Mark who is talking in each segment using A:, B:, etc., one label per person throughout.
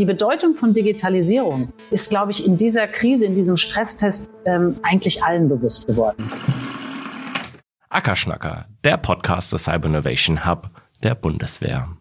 A: Die Bedeutung von Digitalisierung ist, glaube ich, in dieser Krise, in diesem Stresstest ähm, eigentlich allen bewusst geworden.
B: Ackerschnacker, der Podcast des Cyber Innovation Hub der Bundeswehr.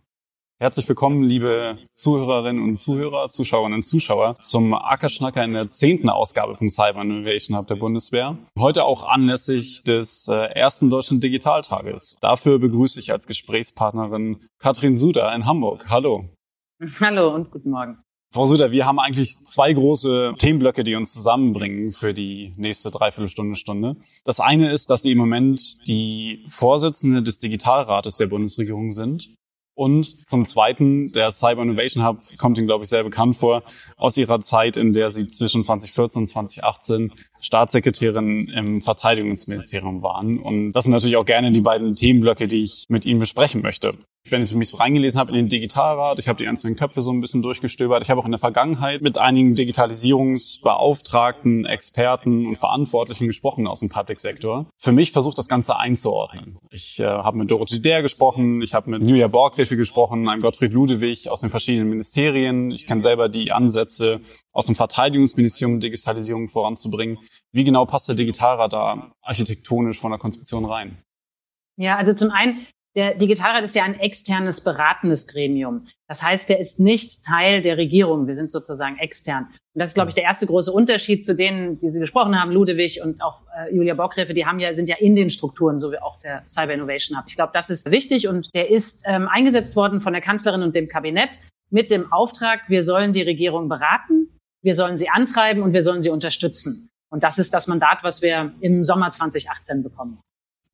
C: Herzlich willkommen, liebe Zuhörerinnen und Zuhörer, Zuschauerinnen und Zuschauer, zum Ackerschnacker in der zehnten Ausgabe vom Cyber Innovation Hub der Bundeswehr. Heute auch anlässlich des äh, ersten Deutschen Digitaltages. Dafür begrüße ich als Gesprächspartnerin Katrin Suda in Hamburg. Hallo.
A: Hallo und guten Morgen.
C: Frau Suder, wir haben eigentlich zwei große Themenblöcke, die uns zusammenbringen für die nächste Dreiviertelstunde, Stunde. Das eine ist, dass Sie im Moment die Vorsitzende des Digitalrates der Bundesregierung sind. Und zum Zweiten, der Cyber Innovation Hub kommt Ihnen, glaube ich, sehr bekannt vor, aus Ihrer Zeit, in der Sie zwischen 2014 und 2018 Staatssekretärin im Verteidigungsministerium waren. Und das sind natürlich auch gerne die beiden Themenblöcke, die ich mit Ihnen besprechen möchte wenn ich mich so reingelesen habe in den Digitalrat, ich habe die einzelnen Köpfe so ein bisschen durchgestöbert. Ich habe auch in der Vergangenheit mit einigen Digitalisierungsbeauftragten, Experten und Verantwortlichen gesprochen aus dem Public Sektor. Für mich versucht das Ganze einzuordnen. Ich äh, habe mit Dorothee Der gesprochen, ich habe mit Julia Borggriffe gesprochen, einem Gottfried Ludewig aus den verschiedenen Ministerien. Ich kenne selber die Ansätze aus dem Verteidigungsministerium, Digitalisierung voranzubringen. Wie genau passt der Digitalrat da architektonisch von der Konzeption rein?
A: Ja, also zum einen der Digitalrat ist ja ein externes beratendes Gremium. Das heißt, der ist nicht Teil der Regierung. Wir sind sozusagen extern. Und das ist, glaube ich, der erste große Unterschied zu denen, die Sie gesprochen haben, Ludewig und auch äh, Julia Bockrefe. Die haben ja, sind ja in den Strukturen, so wie auch der Cyber Innovation Hub. Ich glaube, das ist wichtig und der ist ähm, eingesetzt worden von der Kanzlerin und dem Kabinett mit dem Auftrag, wir sollen die Regierung beraten, wir sollen sie antreiben und wir sollen sie unterstützen. Und das ist das Mandat, was wir im Sommer 2018 bekommen.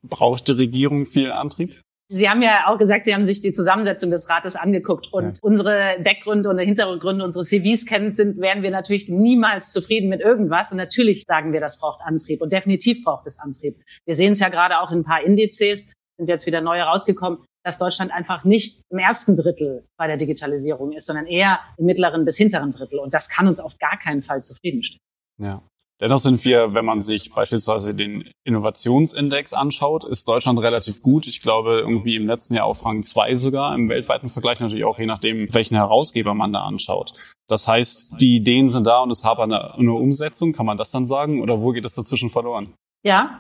C: Braucht die Regierung viel Antrieb?
A: Sie haben ja auch gesagt, Sie haben sich die Zusammensetzung des Rates angeguckt und ja. unsere Backgründe und Hintergründe, unsere CVs kennen sind, wären wir natürlich niemals zufrieden mit irgendwas. Und natürlich sagen wir, das braucht Antrieb und definitiv braucht es Antrieb. Wir sehen es ja gerade auch in ein paar Indizes, sind jetzt wieder neue rausgekommen, dass Deutschland einfach nicht im ersten Drittel bei der Digitalisierung ist, sondern eher im mittleren bis hinteren Drittel. Und das kann uns auf gar keinen Fall zufriedenstellen.
C: Ja. Dennoch sind wir, wenn man sich beispielsweise den Innovationsindex anschaut, ist Deutschland relativ gut. Ich glaube, irgendwie im letzten Jahr auf Rang zwei sogar, im weltweiten Vergleich natürlich auch je nachdem, welchen Herausgeber man da anschaut. Das heißt, die Ideen sind da und es hapert eine, eine Umsetzung, kann man das dann sagen? Oder wo geht es dazwischen verloren?
A: Ja,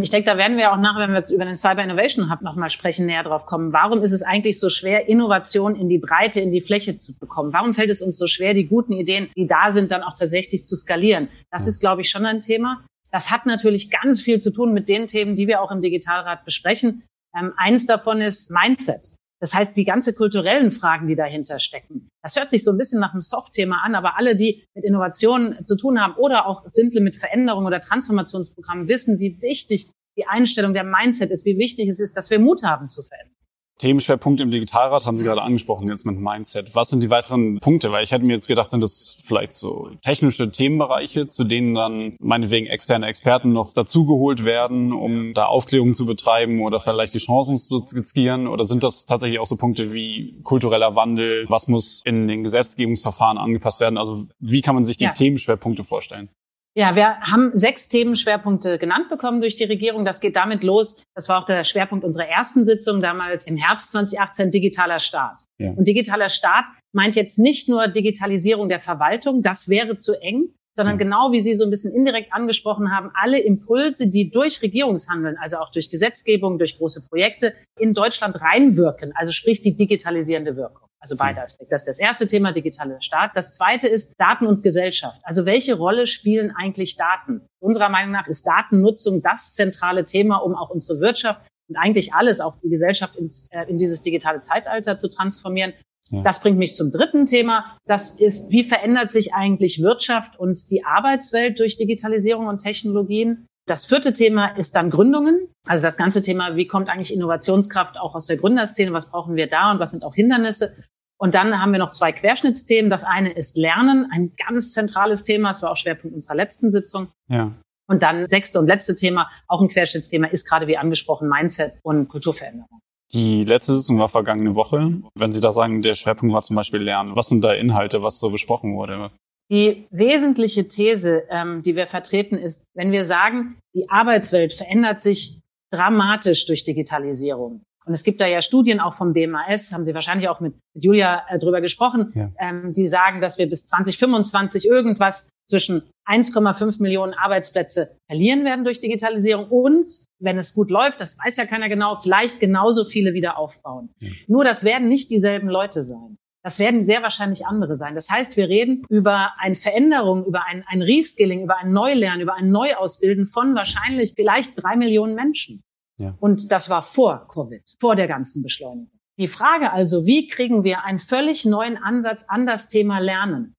A: ich denke, da werden wir auch nachher, wenn wir jetzt über den Cyber Innovation Hub nochmal sprechen, näher drauf kommen. Warum ist es eigentlich so schwer, Innovation in die Breite, in die Fläche zu bekommen? Warum fällt es uns so schwer, die guten Ideen, die da sind, dann auch tatsächlich zu skalieren? Das ist, glaube ich, schon ein Thema. Das hat natürlich ganz viel zu tun mit den Themen, die wir auch im Digitalrat besprechen. Ähm, eins davon ist Mindset. Das heißt, die ganze kulturellen Fragen, die dahinter stecken. Das hört sich so ein bisschen nach einem Soft-Thema an, aber alle, die mit Innovationen zu tun haben oder auch simple mit Veränderungen oder Transformationsprogrammen, wissen, wie wichtig die Einstellung der Mindset ist, wie wichtig es ist, dass wir Mut haben zu verändern.
C: Themenschwerpunkt im Digitalrat haben Sie gerade angesprochen, jetzt mit Mindset. Was sind die weiteren Punkte? Weil ich hätte mir jetzt gedacht, sind das vielleicht so technische Themenbereiche, zu denen dann meinetwegen externe Experten noch dazugeholt werden, um da Aufklärung zu betreiben oder vielleicht die Chancen zu skizzieren? Oder sind das tatsächlich auch so Punkte wie kultureller Wandel? Was muss in den Gesetzgebungsverfahren angepasst werden? Also wie kann man sich die ja. Themenschwerpunkte vorstellen?
A: Ja, wir haben sechs Themenschwerpunkte genannt bekommen durch die Regierung. Das geht damit los. Das war auch der Schwerpunkt unserer ersten Sitzung damals im Herbst 2018, digitaler Staat. Ja. Und digitaler Staat meint jetzt nicht nur Digitalisierung der Verwaltung, das wäre zu eng, sondern ja. genau wie Sie so ein bisschen indirekt angesprochen haben, alle Impulse, die durch Regierungshandeln, also auch durch Gesetzgebung, durch große Projekte in Deutschland reinwirken, also sprich die digitalisierende Wirkung. Also beide Aspekte. Das ist das erste Thema, digitale Staat. Das zweite ist Daten und Gesellschaft. Also welche Rolle spielen eigentlich Daten? Unserer Meinung nach ist Datennutzung das zentrale Thema, um auch unsere Wirtschaft und eigentlich alles, auch die Gesellschaft ins, äh, in dieses digitale Zeitalter zu transformieren. Ja. Das bringt mich zum dritten Thema. Das ist, wie verändert sich eigentlich Wirtschaft und die Arbeitswelt durch Digitalisierung und Technologien? Das vierte Thema ist dann Gründungen. Also das ganze Thema, wie kommt eigentlich Innovationskraft auch aus der Gründerszene? Was brauchen wir da und was sind auch Hindernisse? Und dann haben wir noch zwei Querschnittsthemen. Das eine ist Lernen, ein ganz zentrales Thema. Das war auch Schwerpunkt unserer letzten Sitzung. Ja. Und dann sechste und letzte Thema, auch ein Querschnittsthema, ist gerade wie angesprochen Mindset und Kulturveränderung.
C: Die letzte Sitzung war vergangene Woche. Wenn Sie da sagen, der Schwerpunkt war zum Beispiel Lernen, was sind da Inhalte, was so besprochen wurde?
A: Die wesentliche These, ähm, die wir vertreten, ist, wenn wir sagen, die Arbeitswelt verändert sich dramatisch durch Digitalisierung, Und es gibt da ja Studien auch vom BMAS, haben Sie wahrscheinlich auch mit, mit Julia äh, drüber gesprochen, ja. ähm, die sagen, dass wir bis 2025 irgendwas zwischen 1,5 Millionen Arbeitsplätze verlieren werden durch Digitalisierung und, wenn es gut läuft, das weiß ja keiner genau, vielleicht genauso viele wieder aufbauen. Ja. Nur das werden nicht dieselben Leute sein. Das werden sehr wahrscheinlich andere sein. Das heißt, wir reden über eine Veränderung, über ein, ein Reskilling, über ein Neulernen, über ein Neuausbilden von wahrscheinlich vielleicht drei Millionen Menschen. Ja. Und das war vor Covid, vor der ganzen Beschleunigung. Die Frage also, wie kriegen wir einen völlig neuen Ansatz an das Thema Lernen?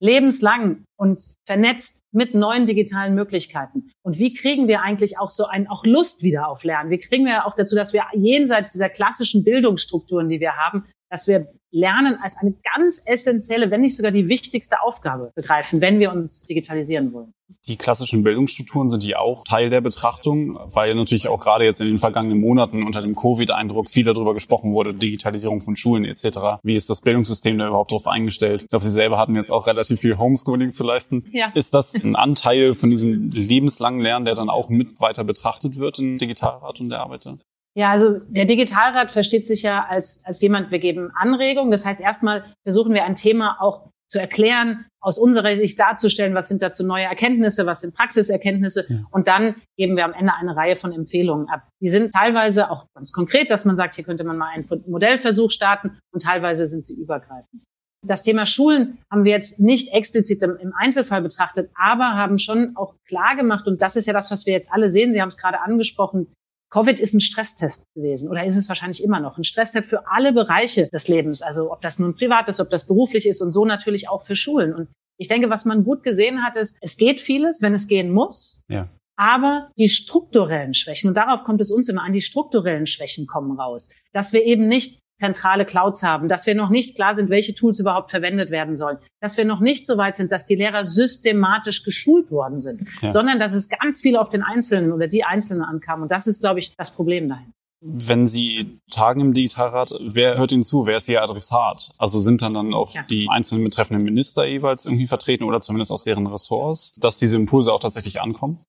A: Lebenslang und vernetzt mit neuen digitalen Möglichkeiten. Und wie kriegen wir eigentlich auch so ein, auch Lust wieder auf Lernen? Wie kriegen wir auch dazu, dass wir jenseits dieser klassischen Bildungsstrukturen, die wir haben, dass wir Lernen als eine ganz essentielle, wenn nicht sogar die wichtigste Aufgabe begreifen, wenn wir uns digitalisieren wollen.
C: Die klassischen Bildungsstrukturen sind die auch Teil der Betrachtung, weil natürlich auch gerade jetzt in den vergangenen Monaten unter dem Covid-Eindruck viel darüber gesprochen wurde, Digitalisierung von Schulen etc. Wie ist das Bildungssystem da überhaupt drauf eingestellt? Ich glaube, Sie selber hatten jetzt auch relativ viel Homeschooling zu leisten. Ja. Ist das ein Anteil von diesem lebenslangen Lernen, der dann auch mit weiter betrachtet wird in Digitalrat und der Arbeiter?
A: Ja, also der Digitalrat versteht sich ja als, als jemand, wir geben Anregungen. Das heißt, erstmal versuchen wir ein Thema auch zu erklären, aus unserer Sicht darzustellen, was sind dazu neue Erkenntnisse, was sind Praxiserkenntnisse. Ja. Und dann geben wir am Ende eine Reihe von Empfehlungen ab. Die sind teilweise auch ganz konkret, dass man sagt, hier könnte man mal einen Modellversuch starten und teilweise sind sie übergreifend. Das Thema Schulen haben wir jetzt nicht explizit im, Einzelfall betrachtet, aber haben schon auch klar gemacht, und das ist ja das, was wir jetzt alle sehen, Sie haben es gerade angesprochen, Covid ist ein Stresstest gewesen oder ist es wahrscheinlich immer noch ein Stresstest für alle Bereiche des Lebens, also ob das nun privat ist, ob das beruflich ist und so natürlich auch für Schulen. Und ich denke, was man gut gesehen hat, ist, es geht vieles, wenn es gehen muss. Ja. Aber die strukturellen Schwächen, und darauf kommt es uns immer an, die strukturellen Schwächen kommen raus. Dass wir eben nicht zentrale Clouds haben, dass wir noch nicht klar sind, welche Tools überhaupt verwendet werden sollen, dass wir noch nicht so weit sind, dass die Lehrer systematisch geschult worden sind, ja. sondern dass es ganz viel auf den Einzelnen oder die Einzelnen ankam. Und das ist, glaube ich, das Problem dahin.
C: Wenn Sie tagen im Digitalrat, wer hört Ihnen zu? Wer ist Ihr Adressat? Also sind dann dann auch ja. die einzelnen betreffenden Minister jeweils irgendwie vertreten oder zumindest aus deren Ressorts, dass diese Impulse auch tatsächlich ankommen?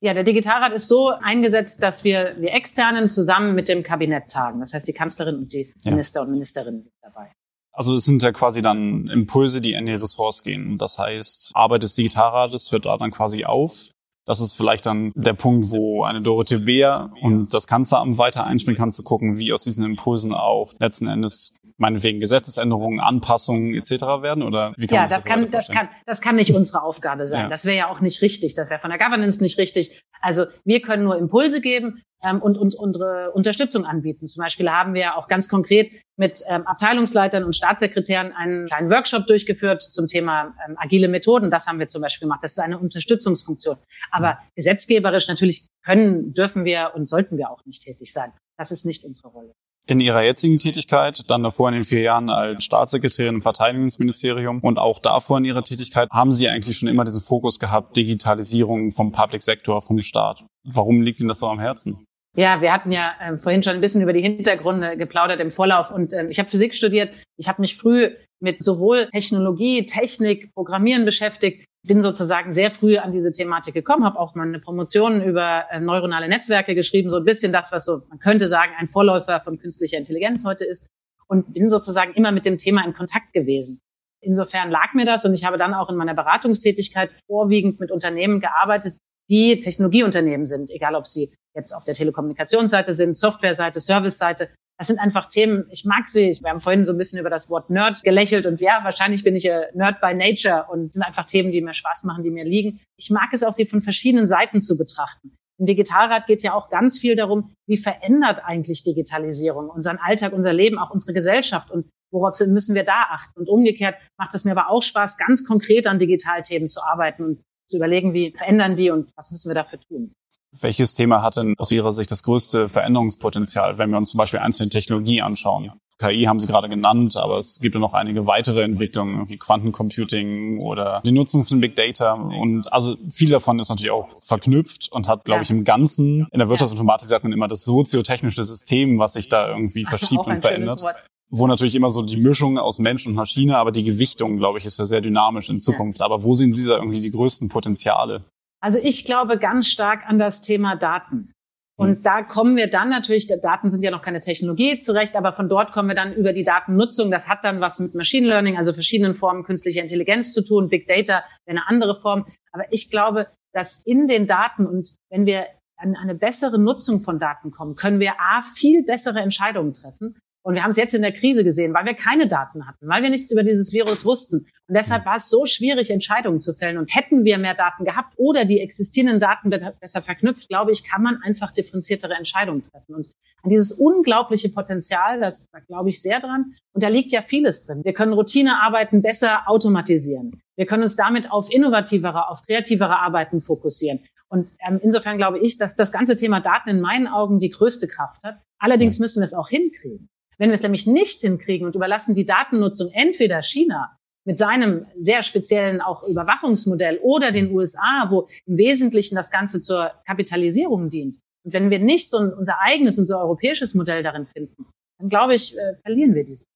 A: Ja, der Digitalrat ist so eingesetzt, dass wir, wir externen zusammen mit dem Kabinett tagen. Das heißt, die Kanzlerin und die Minister ja. und Ministerinnen sind dabei.
C: Also es sind ja quasi dann Impulse, die in die Ressorts gehen. Das heißt, Arbeit des Digitalrates hört da dann quasi auf. Das ist vielleicht dann der Punkt, wo eine Dorothee Beer und das Kanzleramt weiter einspringen kann, zu gucken, wie aus diesen Impulsen auch letzten Endes meinetwegen Gesetzesänderungen, Anpassungen etc. werden? Oder wie kann
A: ja, das, das kann, das kann, das kann nicht unsere Aufgabe sein. Ja. Das wäre ja auch nicht richtig. Das wäre von der Governance nicht richtig. Also wir können nur Impulse geben ähm, und uns unsere Unterstützung anbieten. Zum Beispiel haben wir auch ganz konkret mit ähm, Abteilungsleitern und Staatssekretären einen kleinen Workshop durchgeführt zum Thema ähm, agile Methoden. Das haben wir zum Beispiel gemacht. Das ist eine Unterstützungsfunktion. Aber gesetzgeberisch natürlich können, dürfen wir und sollten wir auch nicht tätig sein. Das ist nicht unsere Rolle
C: in ihrer jetzigen Tätigkeit, dann davor in den vier Jahren als Staatssekretärin im Verteidigungsministerium und auch davor in ihrer Tätigkeit, haben Sie eigentlich schon immer diesen Fokus gehabt, Digitalisierung vom Public Sektor, vom Staat. Warum liegt Ihnen das so am Herzen?
A: Ja, wir hatten ja äh, vorhin schon ein bisschen über die Hintergründe geplaudert im Vorlauf und äh, ich habe Physik studiert. Ich habe mich früh mit sowohl Technologie, Technik, Programmieren beschäftigt, bin sozusagen sehr früh an diese Thematik gekommen, habe auch meine Promotion über äh, neuronale Netzwerke geschrieben, so ein bisschen das, was so, man könnte sagen, ein Vorläufer von künstlicher Intelligenz heute ist und bin sozusagen immer mit dem Thema in Kontakt gewesen. Insofern lag mir das und ich habe dann auch in meiner Beratungstätigkeit vorwiegend mit Unternehmen gearbeitet, die Technologieunternehmen sind, egal ob sie jetzt auf der Telekommunikationsseite sind, Softwareseite, Serviceseite, das sind einfach Themen, ich mag sie. Wir haben vorhin so ein bisschen über das Wort Nerd gelächelt und ja, wahrscheinlich bin ich Nerd by Nature und sind einfach Themen, die mir Spaß machen, die mir liegen. Ich mag es auch, sie von verschiedenen Seiten zu betrachten. Im Digitalrat geht ja auch ganz viel darum, wie verändert eigentlich Digitalisierung unseren Alltag, unser Leben, auch unsere Gesellschaft und worauf müssen wir da achten. Und umgekehrt macht es mir aber auch Spaß, ganz konkret an Digitalthemen zu arbeiten und zu überlegen, wie verändern die und was müssen wir dafür tun.
C: Welches Thema hat denn aus Ihrer Sicht das größte Veränderungspotenzial, wenn wir uns zum Beispiel einzelne Technologie anschauen? KI haben Sie gerade genannt, aber es gibt ja noch einige weitere Entwicklungen, wie Quantencomputing oder die Nutzung von Big Data. Und also viel davon ist natürlich auch verknüpft und hat, glaube ich, im Ganzen, in der Wirtschaftsinformatik sagt man immer das soziotechnische System, was sich da irgendwie verschiebt und verändert. Wo natürlich immer so die Mischung aus Mensch und Maschine, aber die Gewichtung, glaube ich, ist ja sehr dynamisch in Zukunft. Ja. Aber wo sehen Sie da irgendwie die größten Potenziale?
A: Also ich glaube ganz stark an das Thema Daten. Und da kommen wir dann natürlich, Daten sind ja noch keine Technologie zurecht, aber von dort kommen wir dann über die Datennutzung. Das hat dann was mit Machine Learning, also verschiedenen Formen künstlicher Intelligenz zu tun. Big Data eine andere Form. Aber ich glaube, dass in den Daten und wenn wir an eine bessere Nutzung von Daten kommen, können wir A, viel bessere Entscheidungen treffen und wir haben es jetzt in der Krise gesehen, weil wir keine Daten hatten, weil wir nichts über dieses Virus wussten. Und deshalb war es so schwierig, Entscheidungen zu fällen. Und hätten wir mehr Daten gehabt oder die existierenden Daten besser verknüpft, glaube ich, kann man einfach differenziertere Entscheidungen treffen. Und an dieses unglaubliche Potenzial, das da glaube ich sehr dran. Und da liegt ja vieles drin. Wir können Routinearbeiten besser automatisieren. Wir können uns damit auf innovativere, auf kreativere Arbeiten fokussieren. Und ähm, insofern glaube ich, dass das ganze Thema Daten in meinen Augen die größte Kraft hat. Allerdings müssen wir es auch hinkriegen. Wenn wir es nämlich nicht hinkriegen und überlassen die Datennutzung entweder China mit seinem sehr speziellen auch Überwachungsmodell oder den USA, wo im Wesentlichen das Ganze zur Kapitalisierung dient. Und wenn wir nicht so unser eigenes, unser europäisches Modell darin finden, dann glaube ich, äh, verlieren wir dies.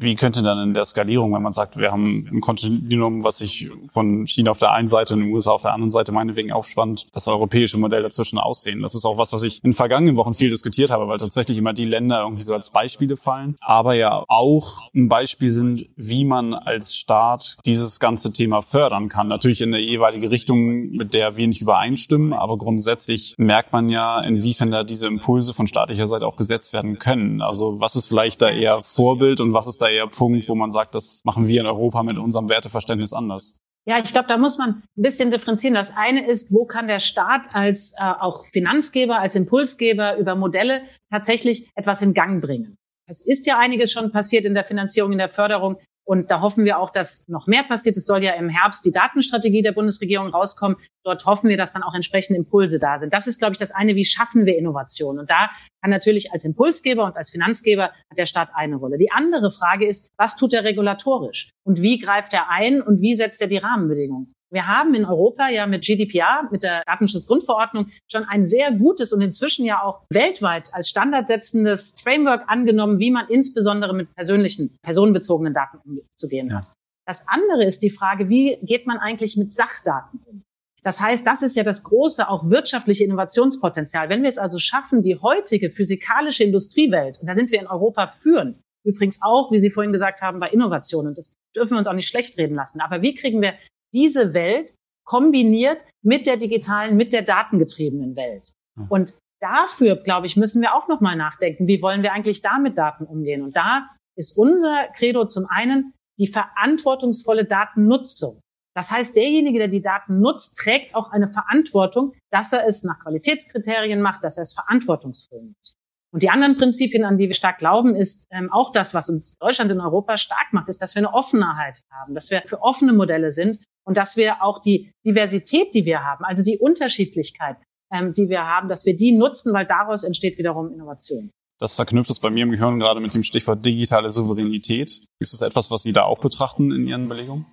C: Wie könnte dann in der Skalierung, wenn man sagt, wir haben ein Kontinuum, was sich von China auf der einen Seite und den USA auf der anderen Seite meinetwegen aufspannt, das europäische Modell dazwischen aussehen? Das ist auch was, was ich in vergangenen Wochen viel diskutiert habe, weil tatsächlich immer die Länder irgendwie so als Beispiele fallen, aber ja auch ein Beispiel sind, wie man als Staat dieses ganze Thema fördern kann. Natürlich in eine jeweilige Richtung, mit der wir nicht übereinstimmen, aber grundsätzlich merkt man ja, inwiefern da diese Impulse von staatlicher Seite auch gesetzt werden können. Also was ist vielleicht da eher Vorbild und was ist da eher Punkt, wo man sagt, das machen wir in Europa mit unserem Werteverständnis anders?
A: Ja, ich glaube, da muss man ein bisschen differenzieren. Das eine ist, wo kann der Staat als äh, auch Finanzgeber, als Impulsgeber über Modelle tatsächlich etwas in Gang bringen. Es ist ja einiges schon passiert in der Finanzierung, in der Förderung. Und da hoffen wir auch, dass noch mehr passiert. Es soll ja im Herbst die Datenstrategie der Bundesregierung rauskommen. Dort hoffen wir, dass dann auch entsprechende Impulse da sind. Das ist, glaube ich, das eine, wie schaffen wir Innovation? Und da kann natürlich als Impulsgeber und als Finanzgeber hat der Staat eine Rolle. Die andere Frage ist, was tut er regulatorisch? Und wie greift er ein und wie setzt er die Rahmenbedingungen? Wir haben in Europa ja mit GDPR, mit der Datenschutzgrundverordnung, schon ein sehr gutes und inzwischen ja auch weltweit als Standard setzendes Framework angenommen, wie man insbesondere mit persönlichen, personenbezogenen Daten umzugehen hat. Das andere ist die Frage, wie geht man eigentlich mit Sachdaten um? Das heißt, das ist ja das große, auch wirtschaftliche Innovationspotenzial. Wenn wir es also schaffen, die heutige physikalische Industriewelt, und da sind wir in Europa führend, übrigens auch, wie Sie vorhin gesagt haben, bei Innovationen, das dürfen wir uns auch nicht schlecht reden lassen. Aber wie kriegen wir diese Welt kombiniert mit der digitalen, mit der datengetriebenen Welt. Und dafür, glaube ich, müssen wir auch nochmal nachdenken, wie wollen wir eigentlich da mit Daten umgehen? Und da ist unser Credo zum einen die verantwortungsvolle Datennutzung. Das heißt, derjenige, der die Daten nutzt, trägt auch eine Verantwortung, dass er es nach Qualitätskriterien macht, dass er es verantwortungsvoll nutzt. Und die anderen Prinzipien, an die wir stark glauben, ist ähm, auch das, was uns Deutschland in Europa stark macht, ist, dass wir eine Offenheit haben, dass wir für offene Modelle sind und dass wir auch die Diversität, die wir haben, also die Unterschiedlichkeit, ähm, die wir haben, dass wir die nutzen, weil daraus entsteht wiederum Innovation.
C: Das verknüpft es bei mir im Gehirn gerade mit dem Stichwort digitale Souveränität. Ist das etwas, was Sie da auch betrachten in Ihren Überlegungen?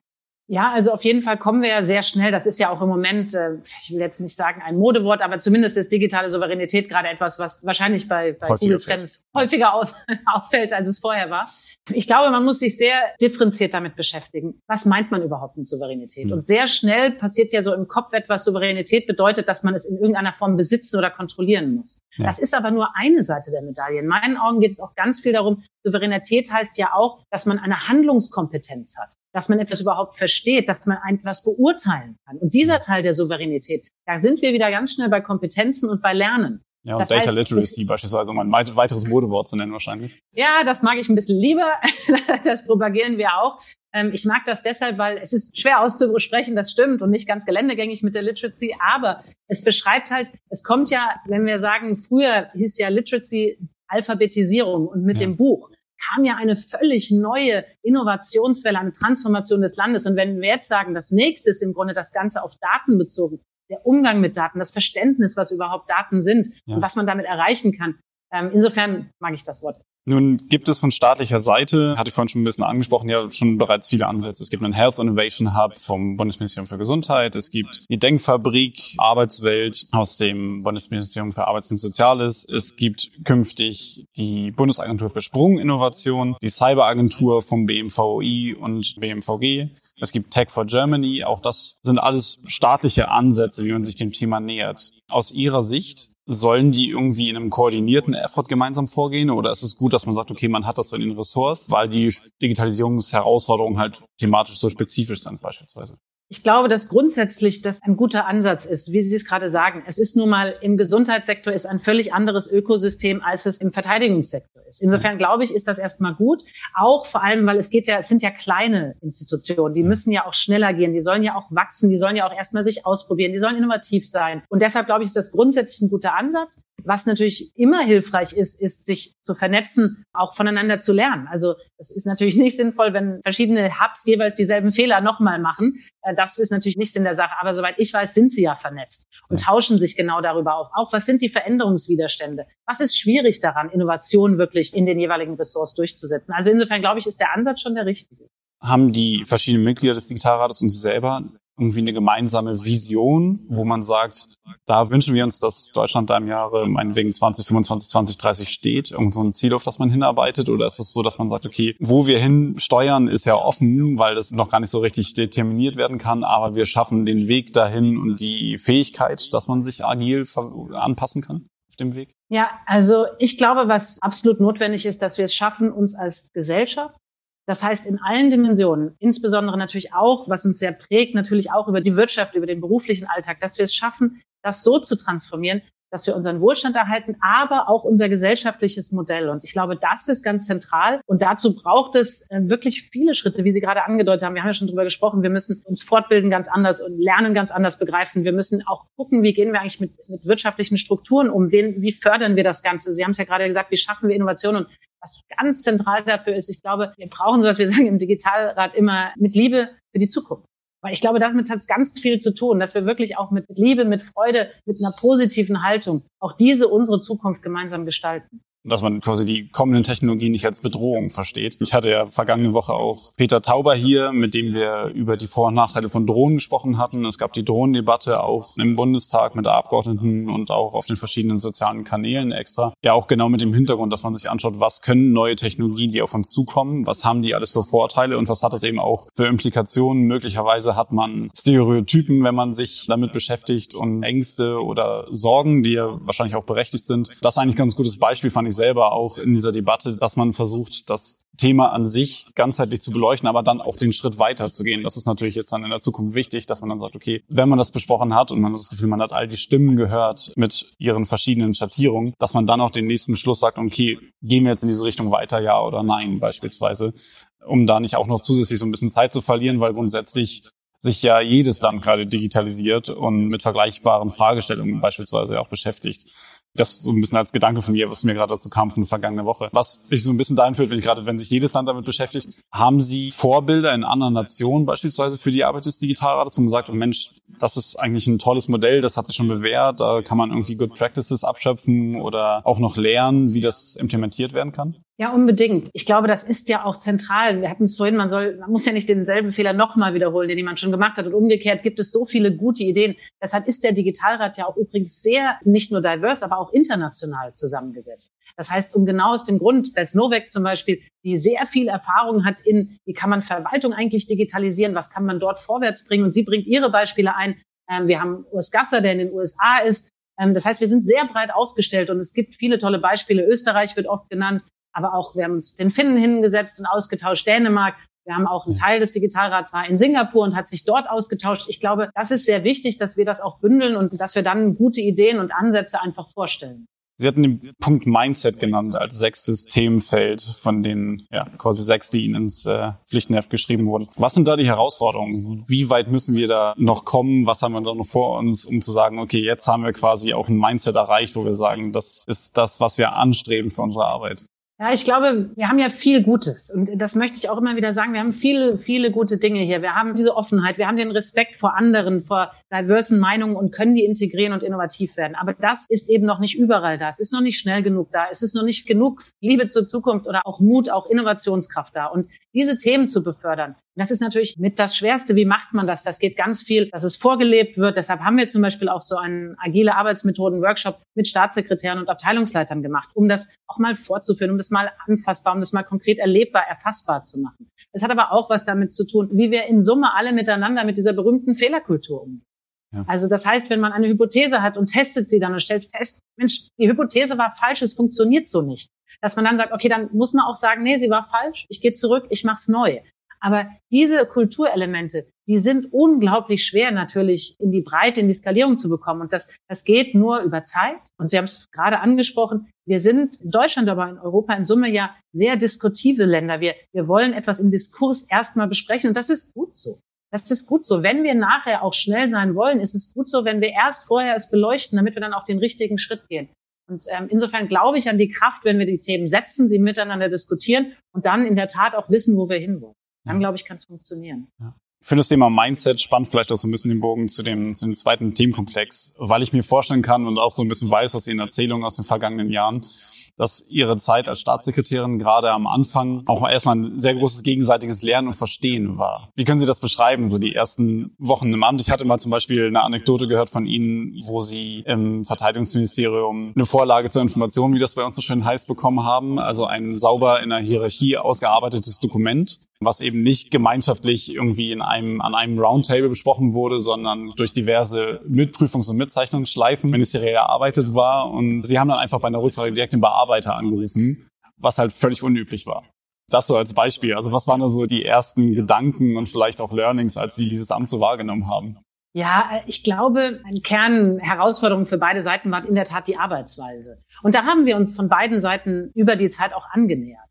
A: Ja, also auf jeden Fall kommen wir ja sehr schnell. Das ist ja auch im Moment, äh, ich will jetzt nicht sagen ein Modewort, aber zumindest ist digitale Souveränität gerade etwas, was wahrscheinlich bei, bei Google Trends häufiger auf, auffällt, als es vorher war. Ich glaube, man muss sich sehr differenziert damit beschäftigen. Was meint man überhaupt mit Souveränität? Mhm. Und sehr schnell passiert ja so im Kopf etwas. Souveränität bedeutet, dass man es in irgendeiner Form besitzen oder kontrollieren muss. Ja. Das ist aber nur eine Seite der Medaille. In meinen Augen geht es auch ganz viel darum, Souveränität heißt ja auch, dass man eine Handlungskompetenz hat dass man etwas überhaupt versteht, dass man etwas beurteilen kann. Und dieser Teil der Souveränität, da sind wir wieder ganz schnell bei Kompetenzen und bei Lernen.
C: Ja, und das Data heißt, Literacy beispielsweise, um ein weiteres Modewort zu nennen wahrscheinlich.
A: Ja, das mag ich ein bisschen lieber. Das propagieren wir auch. Ähm, ich mag das deshalb, weil es ist schwer auszusprechen, das stimmt, und nicht ganz geländegängig mit der Literacy, aber es beschreibt halt, es kommt ja, wenn wir sagen, früher hieß ja Literacy Alphabetisierung und mit ja. dem Buch kam ja eine völlig neue Innovationswelle, eine Transformation des Landes. Und wenn wir jetzt sagen, das nächste ist im Grunde das Ganze auf Daten bezogen, der Umgang mit Daten, das Verständnis, was überhaupt Daten sind ja. und was man damit erreichen kann. Ähm, insofern mag ich das Wort.
C: Nun gibt es von staatlicher Seite, hatte ich vorhin schon ein bisschen angesprochen, ja schon bereits viele Ansätze. Es gibt einen Health Innovation Hub vom Bundesministerium für Gesundheit. Es gibt die Denkfabrik Arbeitswelt aus dem Bundesministerium für Arbeits- und Soziales. Es gibt künftig die Bundesagentur für Sprunginnovation, die Cyberagentur vom BMVI und BMVG. Es gibt Tech for Germany. Auch das sind alles staatliche Ansätze, wie man sich dem Thema nähert. Aus Ihrer Sicht, sollen die irgendwie in einem koordinierten Effort gemeinsam vorgehen oder ist es gut, dass man sagt, okay, man hat das so in den Ressorts, weil die Digitalisierungsherausforderungen halt thematisch so spezifisch sind beispielsweise?
A: Ich glaube, dass grundsätzlich das ein guter Ansatz ist, wie Sie es gerade sagen. Es ist nun mal im Gesundheitssektor ist ein völlig anderes Ökosystem, als es im Verteidigungssektor ist. Insofern glaube ich, ist das erstmal gut. Auch vor allem, weil es geht ja, es sind ja kleine Institutionen, die müssen ja auch schneller gehen, die sollen ja auch wachsen, die sollen ja auch erstmal sich ausprobieren, die sollen innovativ sein. Und deshalb glaube ich, ist das grundsätzlich ein guter Ansatz. Was natürlich immer hilfreich ist, ist sich zu vernetzen, auch voneinander zu lernen. Also es ist natürlich nicht sinnvoll, wenn verschiedene Hubs jeweils dieselben Fehler nochmal machen äh, das ist natürlich nicht in der Sache. Aber soweit ich weiß, sind sie ja vernetzt und tauschen sich genau darüber auf. Auch was sind die Veränderungswiderstände? Was ist schwierig daran, Innovation wirklich in den jeweiligen Ressorts durchzusetzen? Also insofern glaube ich, ist der Ansatz schon der richtige.
C: Haben die verschiedenen Mitglieder des Digitalrates und Sie selber irgendwie eine gemeinsame Vision, wo man sagt, da wünschen wir uns, dass Deutschland da im Jahre meinetwegen 2025, 2030 steht, irgend so ein Ziel, auf das man hinarbeitet? Oder ist es so, dass man sagt, okay, wo wir hin steuern, ist ja offen, weil das noch gar nicht so richtig determiniert werden kann, aber wir schaffen den Weg dahin und die Fähigkeit, dass man sich agil anpassen kann? auf dem Weg?
A: Ja, also ich glaube, was absolut notwendig ist, dass wir es schaffen, uns als Gesellschaft das heißt, in allen Dimensionen, insbesondere natürlich auch, was uns sehr prägt, natürlich auch über die Wirtschaft, über den beruflichen Alltag, dass wir es schaffen, das so zu transformieren, dass wir unseren Wohlstand erhalten, aber auch unser gesellschaftliches Modell. Und ich glaube, das ist ganz zentral. Und dazu braucht es äh, wirklich viele Schritte, wie Sie gerade angedeutet haben. Wir haben ja schon drüber gesprochen. Wir müssen uns fortbilden ganz anders und lernen ganz anders begreifen. Wir müssen auch gucken, wie gehen wir eigentlich mit, mit wirtschaftlichen Strukturen um? Wen, wie fördern wir das Ganze? Sie haben es ja gerade gesagt, wie schaffen wir Innovation? Und was ganz zentral dafür ist, ich glaube, wir brauchen so, was wir sagen im Digitalrat immer mit Liebe für die Zukunft. Weil ich glaube, damit hat es ganz viel zu tun, dass wir wirklich auch mit Liebe, mit Freude, mit einer positiven Haltung auch diese unsere Zukunft gemeinsam gestalten
C: dass man quasi die kommenden Technologien nicht als Bedrohung versteht. Ich hatte ja vergangene Woche auch Peter Tauber hier, mit dem wir über die Vor- und Nachteile von Drohnen gesprochen hatten. Es gab die Drohnendebatte auch im Bundestag mit Abgeordneten und auch auf den verschiedenen sozialen Kanälen extra. Ja, auch genau mit dem Hintergrund, dass man sich anschaut, was können neue Technologien, die auf uns zukommen, was haben die alles für Vorteile und was hat das eben auch für Implikationen. Möglicherweise hat man Stereotypen, wenn man sich damit beschäftigt und Ängste oder Sorgen, die ja wahrscheinlich auch berechtigt sind. Das ist eigentlich ein ganz gutes Beispiel, fand ich selber auch in dieser Debatte, dass man versucht, das Thema an sich ganzheitlich zu beleuchten, aber dann auch den Schritt weiter zu gehen. Das ist natürlich jetzt dann in der Zukunft wichtig, dass man dann sagt, okay, wenn man das besprochen hat und man hat das Gefühl, man hat all die Stimmen gehört mit ihren verschiedenen Schattierungen, dass man dann auch den nächsten Schluss sagt, okay, gehen wir jetzt in diese Richtung weiter, ja oder nein beispielsweise, um da nicht auch noch zusätzlich so ein bisschen Zeit zu verlieren, weil grundsätzlich sich ja jedes Land gerade digitalisiert und mit vergleichbaren Fragestellungen beispielsweise auch beschäftigt. Das so ein bisschen als Gedanke von mir, was mir gerade dazu kam von der vergangenen Woche. Was mich so ein bisschen dahin führt, wenn ich gerade, wenn sich jedes Land damit beschäftigt, haben Sie Vorbilder in anderen Nationen beispielsweise für die Arbeit des Digitalrates, wo man sagt, oh Mensch, das ist eigentlich ein tolles Modell, das hat sich schon bewährt, da kann man irgendwie Good Practices abschöpfen oder auch noch lernen, wie das implementiert werden kann?
A: Ja, unbedingt. Ich glaube, das ist ja auch zentral. Wir hatten es vorhin, man soll, man muss ja nicht denselben Fehler nochmal wiederholen, den jemand schon gemacht hat. Und umgekehrt gibt es so viele gute Ideen. Deshalb ist der Digitalrat ja auch übrigens sehr, nicht nur divers, aber auch international zusammengesetzt. Das heißt, um genau aus dem Grund, Bess Novak zum Beispiel, die sehr viel Erfahrung hat in, wie kann man Verwaltung eigentlich digitalisieren, was kann man dort vorwärts bringen. Und sie bringt ihre Beispiele ein. Ähm, wir haben Urs Gasser, der in den USA ist. Ähm, das heißt, wir sind sehr breit aufgestellt und es gibt viele tolle Beispiele. Österreich wird oft genannt aber auch wir haben uns den Finnen hingesetzt und ausgetauscht, Dänemark. Wir haben auch einen Teil des Digitalrats in Singapur und hat sich dort ausgetauscht. Ich glaube, das ist sehr wichtig, dass wir das auch bündeln und dass wir dann gute Ideen und Ansätze einfach vorstellen.
C: Sie hatten den Punkt Mindset genannt als sechstes Themenfeld von den ja, quasi sechs, die Ihnen ins äh, Pflichtenheft geschrieben wurden. Was sind da die Herausforderungen? Wie weit müssen wir da noch kommen? Was haben wir da noch vor uns, um zu sagen, okay, jetzt haben wir quasi auch ein Mindset erreicht, wo wir sagen, das ist das, was wir anstreben für unsere Arbeit?
A: Ja, ich glaube, wir haben ja viel Gutes. Und das möchte ich auch immer wieder sagen. Wir haben viele, viele gute Dinge hier. Wir haben diese Offenheit. Wir haben den Respekt vor anderen, vor diversen Meinungen und können die integrieren und innovativ werden. Aber das ist eben noch nicht überall da. Es ist noch nicht schnell genug da. Es ist noch nicht genug Liebe zur Zukunft oder auch Mut, auch Innovationskraft da. Und diese Themen zu befördern, das ist natürlich mit das Schwerste. Wie macht man das? Das geht ganz viel, dass es vorgelebt wird. Deshalb haben wir zum Beispiel auch so einen agile Arbeitsmethoden-Workshop mit Staatssekretären und Abteilungsleitern gemacht, um das auch mal vorzuführen, um das mal anfassbar, um das mal konkret erlebbar, erfassbar zu machen. Es hat aber auch was damit zu tun, wie wir in Summe alle miteinander mit dieser berühmten Fehlerkultur umgehen. Also das heißt, wenn man eine Hypothese hat und testet sie dann und stellt fest, Mensch, die Hypothese war falsch, es funktioniert so nicht. Dass man dann sagt, okay, dann muss man auch sagen, nee, sie war falsch, ich gehe zurück, ich mach's neu. Aber diese Kulturelemente, die sind unglaublich schwer natürlich in die Breite, in die Skalierung zu bekommen. Und das, das geht nur über Zeit. Und Sie haben es gerade angesprochen, wir sind in Deutschland, aber in Europa in Summe ja sehr diskutive Länder. Wir, wir wollen etwas im Diskurs erstmal besprechen und das ist gut so. Das ist gut so. Wenn wir nachher auch schnell sein wollen, ist es gut so, wenn wir erst vorher es beleuchten, damit wir dann auch den richtigen Schritt gehen. Und ähm, insofern glaube ich an die Kraft, wenn wir die Themen setzen, sie miteinander diskutieren und dann in der Tat auch wissen, wo wir hinwollen. Dann, glaube ich, kann es funktionieren. Ja.
C: Ich finde das Thema Mindset spannend, vielleicht auch so ein bisschen den Bogen zu dem, zu dem zweiten Themenkomplex, weil ich mir vorstellen kann und auch so ein bisschen weiß aus Ihren Erzählungen aus den vergangenen Jahren, dass Ihre Zeit als Staatssekretärin gerade am Anfang auch erstmal ein sehr großes gegenseitiges Lernen und Verstehen war. Wie können Sie das beschreiben, so die ersten Wochen im Amt? Ich hatte mal zum Beispiel eine Anekdote gehört von Ihnen, wo Sie im Verteidigungsministerium eine Vorlage zur Information, wie das bei uns so schön heißt, bekommen haben. Also ein sauber in der Hierarchie ausgearbeitetes Dokument, was eben nicht gemeinschaftlich irgendwie in einem, an einem Roundtable besprochen wurde, sondern durch diverse Mitprüfungs- und Mitzeichnungsschleifen ministeriell erarbeitet war. Und Sie haben dann einfach bei einer Rückfrage direkt den Bearbeiter angerufen, was halt völlig unüblich war. Das so als Beispiel. Also was waren da so die ersten Gedanken und vielleicht auch Learnings, als Sie dieses Amt so wahrgenommen haben?
A: Ja, ich glaube, eine Kernherausforderung für beide Seiten war in der Tat die Arbeitsweise. Und da haben wir uns von beiden Seiten über die Zeit auch angenähert.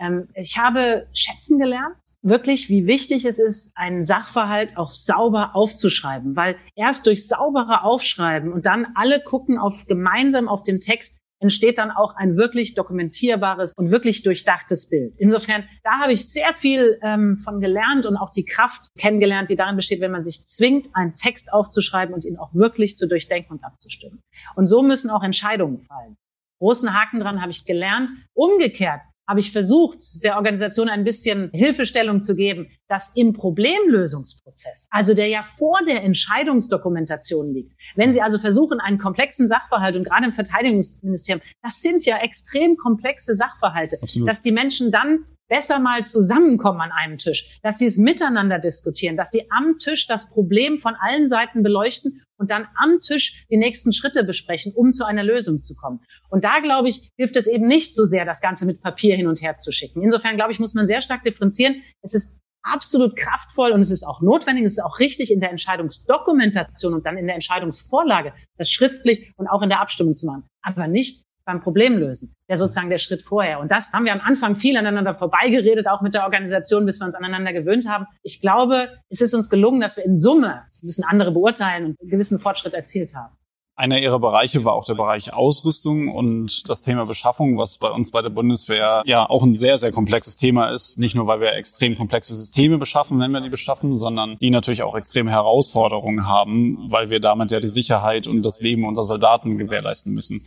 A: Ähm, ich habe schätzen gelernt, wirklich, wie wichtig es ist, einen Sachverhalt auch sauber aufzuschreiben, weil erst durch saubere Aufschreiben und dann alle gucken auf gemeinsam auf den Text entsteht dann auch ein wirklich dokumentierbares und wirklich durchdachtes Bild. Insofern, da habe ich sehr viel ähm, von gelernt und auch die Kraft kennengelernt, die darin besteht, wenn man sich zwingt, einen Text aufzuschreiben und ihn auch wirklich zu durchdenken und abzustimmen. Und so müssen auch Entscheidungen fallen. Großen Haken dran habe ich gelernt. Umgekehrt habe ich versucht, der Organisation ein bisschen Hilfestellung zu geben, dass im Problemlösungsprozess, also der ja vor der Entscheidungsdokumentation liegt, wenn Sie also versuchen, einen komplexen Sachverhalt und gerade im Verteidigungsministerium, das sind ja extrem komplexe Sachverhalte, Absolut. dass die Menschen dann besser mal zusammenkommen an einem Tisch, dass sie es miteinander diskutieren, dass sie am Tisch das Problem von allen Seiten beleuchten und dann am Tisch die nächsten Schritte besprechen, um zu einer Lösung zu kommen. Und da, glaube ich, hilft es eben nicht so sehr, das Ganze mit Papier hin und her zu schicken. Insofern, glaube ich, muss man sehr stark differenzieren. Es ist absolut kraftvoll und es ist auch notwendig, es ist auch richtig in der Entscheidungsdokumentation und dann in der Entscheidungsvorlage, das schriftlich und auch in der Abstimmung zu machen, aber nicht beim Problem lösen. Der sozusagen der Schritt vorher. Und das haben wir am Anfang viel aneinander vorbeigeredet, auch mit der Organisation, bis wir uns aneinander gewöhnt haben. Ich glaube, es ist uns gelungen, dass wir in Summe, das müssen andere beurteilen und einen gewissen Fortschritt erzielt haben.
C: Einer ihrer Bereiche war auch der Bereich Ausrüstung und das Thema Beschaffung, was bei uns bei der Bundeswehr ja auch ein sehr, sehr komplexes Thema ist. Nicht nur, weil wir extrem komplexe Systeme beschaffen, wenn wir die beschaffen, sondern die natürlich auch extreme Herausforderungen haben, weil wir damit ja die Sicherheit und das Leben unserer Soldaten gewährleisten müssen.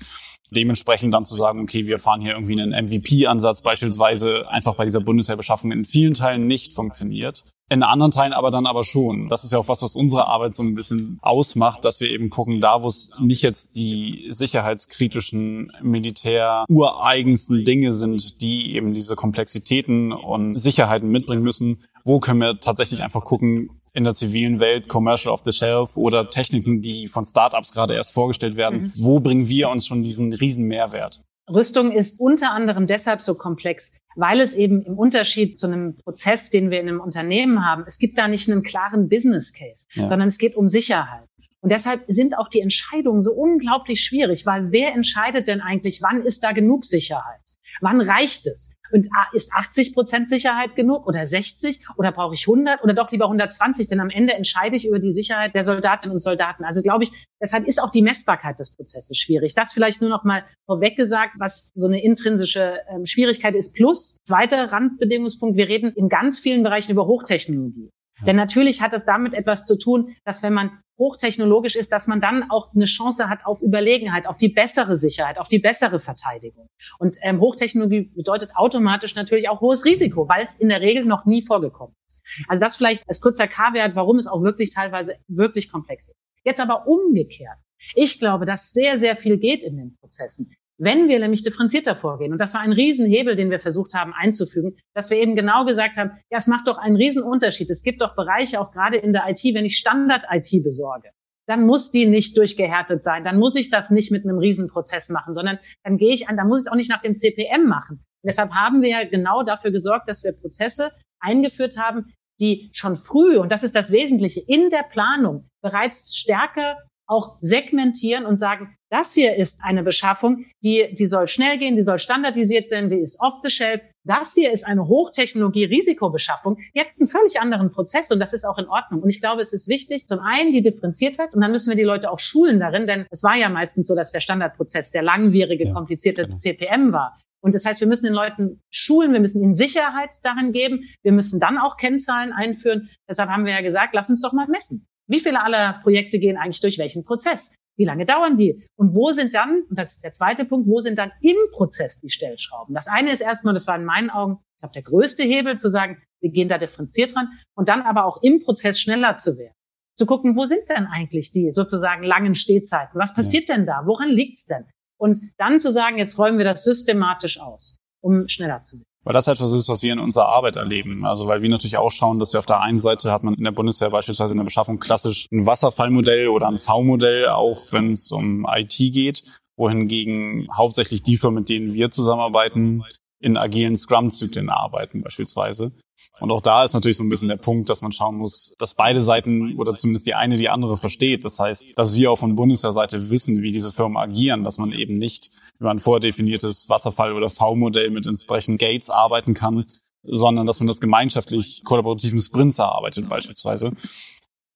C: Dementsprechend dann zu sagen, okay, wir fahren hier irgendwie einen MVP-Ansatz beispielsweise einfach bei dieser Bundeswehrbeschaffung in vielen Teilen nicht funktioniert. In anderen Teilen aber dann aber schon. Das ist ja auch was, was unsere Arbeit so ein bisschen ausmacht, dass wir eben gucken, da wo es nicht jetzt die sicherheitskritischen Militär-ureigensten Dinge sind, die eben diese Komplexitäten und Sicherheiten mitbringen müssen, wo können wir tatsächlich einfach gucken, in der zivilen Welt, Commercial off the Shelf oder Techniken, die von Startups gerade erst vorgestellt werden. Mhm. Wo bringen wir uns schon diesen riesen Mehrwert?
A: Rüstung ist unter anderem deshalb so komplex, weil es eben im Unterschied zu einem Prozess, den wir in einem Unternehmen haben, es gibt da nicht einen klaren Business Case, ja. sondern es geht um Sicherheit. Und deshalb sind auch die Entscheidungen so unglaublich schwierig, weil wer entscheidet denn eigentlich, wann ist da genug Sicherheit? Wann reicht es? Und ist 80 Prozent Sicherheit genug oder 60 oder brauche ich 100 oder doch lieber 120? Denn am Ende entscheide ich über die Sicherheit der Soldatinnen und Soldaten. Also glaube ich, deshalb ist auch die Messbarkeit des Prozesses schwierig. Das vielleicht nur noch mal vorweg gesagt, was so eine intrinsische ähm, Schwierigkeit ist. Plus, zweiter Randbedingungspunkt, wir reden in ganz vielen Bereichen über Hochtechnologie. Denn natürlich hat es damit etwas zu tun, dass wenn man hochtechnologisch ist, dass man dann auch eine Chance hat auf Überlegenheit, auf die bessere Sicherheit, auf die bessere Verteidigung. Und ähm, Hochtechnologie bedeutet automatisch natürlich auch hohes Risiko, weil es in der Regel noch nie vorgekommen ist. Also das vielleicht als kurzer K-Wert, warum es auch wirklich teilweise wirklich komplex ist. Jetzt aber umgekehrt. Ich glaube, dass sehr, sehr viel geht in den Prozessen. Wenn wir nämlich differenzierter vorgehen, und das war ein Riesenhebel, den wir versucht haben einzufügen, dass wir eben genau gesagt haben, ja, es macht doch einen Riesenunterschied. Es gibt doch Bereiche, auch gerade in der IT, wenn ich Standard-IT besorge, dann muss die nicht durchgehärtet sein. Dann muss ich das nicht mit einem Riesenprozess machen, sondern dann gehe ich an, dann muss ich es auch nicht nach dem CPM machen. Und deshalb haben wir ja genau dafür gesorgt, dass wir Prozesse eingeführt haben, die schon früh, und das ist das Wesentliche, in der Planung bereits stärker auch segmentieren und sagen, das hier ist eine Beschaffung, die, die soll schnell gehen, die soll standardisiert sein, die ist off the shelf. Das hier ist eine Hochtechnologie-Risikobeschaffung. Die hat einen völlig anderen Prozess und das ist auch in Ordnung. Und ich glaube, es ist wichtig, zum einen die Differenziertheit und dann müssen wir die Leute auch schulen darin, denn es war ja meistens so, dass der Standardprozess der langwierige, ja, komplizierte genau. CPM war. Und das heißt, wir müssen den Leuten schulen, wir müssen ihnen Sicherheit darin geben, wir müssen dann auch Kennzahlen einführen. Deshalb haben wir ja gesagt, lass uns doch mal messen. Wie viele aller Projekte gehen eigentlich durch welchen Prozess? Wie lange dauern die? Und wo sind dann, und das ist der zweite Punkt, wo sind dann im Prozess die Stellschrauben? Das eine ist erstmal, das war in meinen Augen, ich glaube, der größte Hebel zu sagen, wir gehen da differenziert dran und dann aber auch im Prozess schneller zu werden. Zu gucken, wo sind denn eigentlich die sozusagen langen Stehzeiten? Was passiert denn da? Woran liegt's denn? Und dann zu sagen, jetzt räumen wir das systematisch aus, um schneller zu werden.
C: Weil das etwas ist, was wir in unserer Arbeit erleben. Also weil wir natürlich auch schauen, dass wir auf der einen Seite hat man in der Bundeswehr beispielsweise in der Beschaffung klassisch ein Wasserfallmodell oder ein V-Modell, auch wenn es um IT geht, wohingegen hauptsächlich die Firmen, mit denen wir zusammenarbeiten, in agilen Scrum-Zyklen arbeiten beispielsweise. Und auch da ist natürlich so ein bisschen der Punkt, dass man schauen muss, dass beide Seiten oder zumindest die eine die andere versteht. Das heißt, dass wir auch von Bundeswehrseite wissen, wie diese Firmen agieren, dass man eben nicht über ein vordefiniertes Wasserfall- oder V-Modell mit entsprechenden Gates arbeiten kann, sondern dass man das gemeinschaftlich kollaborativen Sprints erarbeitet beispielsweise.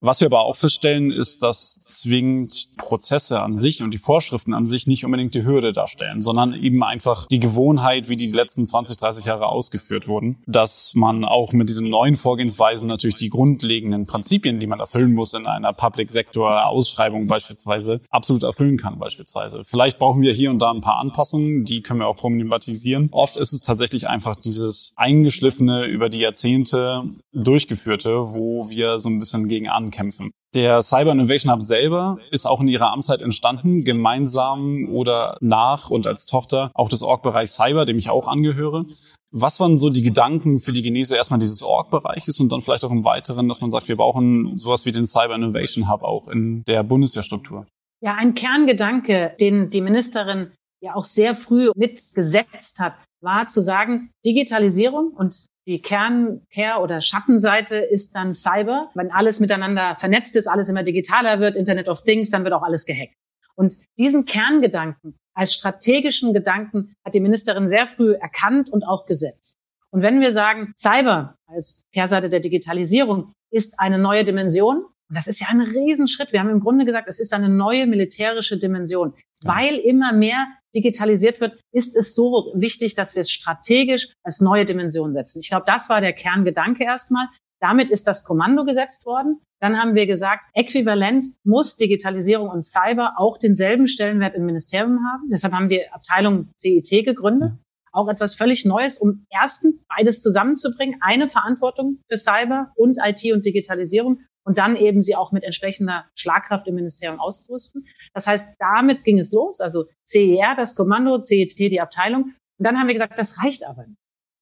C: Was wir aber auch feststellen, ist, dass zwingend Prozesse an sich und die Vorschriften an sich nicht unbedingt die Hürde darstellen, sondern eben einfach die Gewohnheit, wie die letzten 20, 30 Jahre ausgeführt wurden, dass man auch mit diesen neuen Vorgehensweisen natürlich die grundlegenden Prinzipien, die man erfüllen muss in einer Public-Sector-Ausschreibung beispielsweise, absolut erfüllen kann beispielsweise. Vielleicht brauchen wir hier und da ein paar Anpassungen, die können wir auch problematisieren. Oft ist es tatsächlich einfach dieses eingeschliffene, über die Jahrzehnte durchgeführte, wo wir so ein bisschen gegen an kämpfen. Der Cyber Innovation Hub selber ist auch in ihrer Amtszeit entstanden, gemeinsam oder nach und als Tochter auch des Org-Bereichs Cyber, dem ich auch angehöre. Was waren so die Gedanken für die Genese erstmal dieses Org-Bereiches und dann vielleicht auch im Weiteren, dass man sagt, wir brauchen sowas wie den Cyber Innovation Hub auch in der Bundeswehrstruktur?
A: Ja, ein Kerngedanke, den die Ministerin ja auch sehr früh mitgesetzt hat, war zu sagen, Digitalisierung und die Kern-Care- oder Schattenseite ist dann Cyber. Wenn alles miteinander vernetzt ist, alles immer digitaler wird, Internet of Things, dann wird auch alles gehackt. Und diesen Kerngedanken als strategischen Gedanken hat die Ministerin sehr früh erkannt und auch gesetzt. Und wenn wir sagen, Cyber als Kehrseite der Digitalisierung ist eine neue Dimension, und das ist ja ein Riesenschritt. Wir haben im Grunde gesagt, es ist eine neue militärische Dimension. Weil immer mehr digitalisiert wird, ist es so wichtig, dass wir es strategisch als neue Dimension setzen. Ich glaube, das war der Kerngedanke erstmal. Damit ist das Kommando gesetzt worden. Dann haben wir gesagt, äquivalent muss Digitalisierung und Cyber auch denselben Stellenwert im Ministerium haben. Deshalb haben wir Abteilung CIT gegründet. Auch etwas völlig Neues, um erstens beides zusammenzubringen. Eine Verantwortung für Cyber und IT und Digitalisierung und dann eben sie auch mit entsprechender Schlagkraft im Ministerium auszurüsten. Das heißt, damit ging es los, also CER, das Kommando, CET, die Abteilung. Und dann haben wir gesagt, das reicht aber nicht.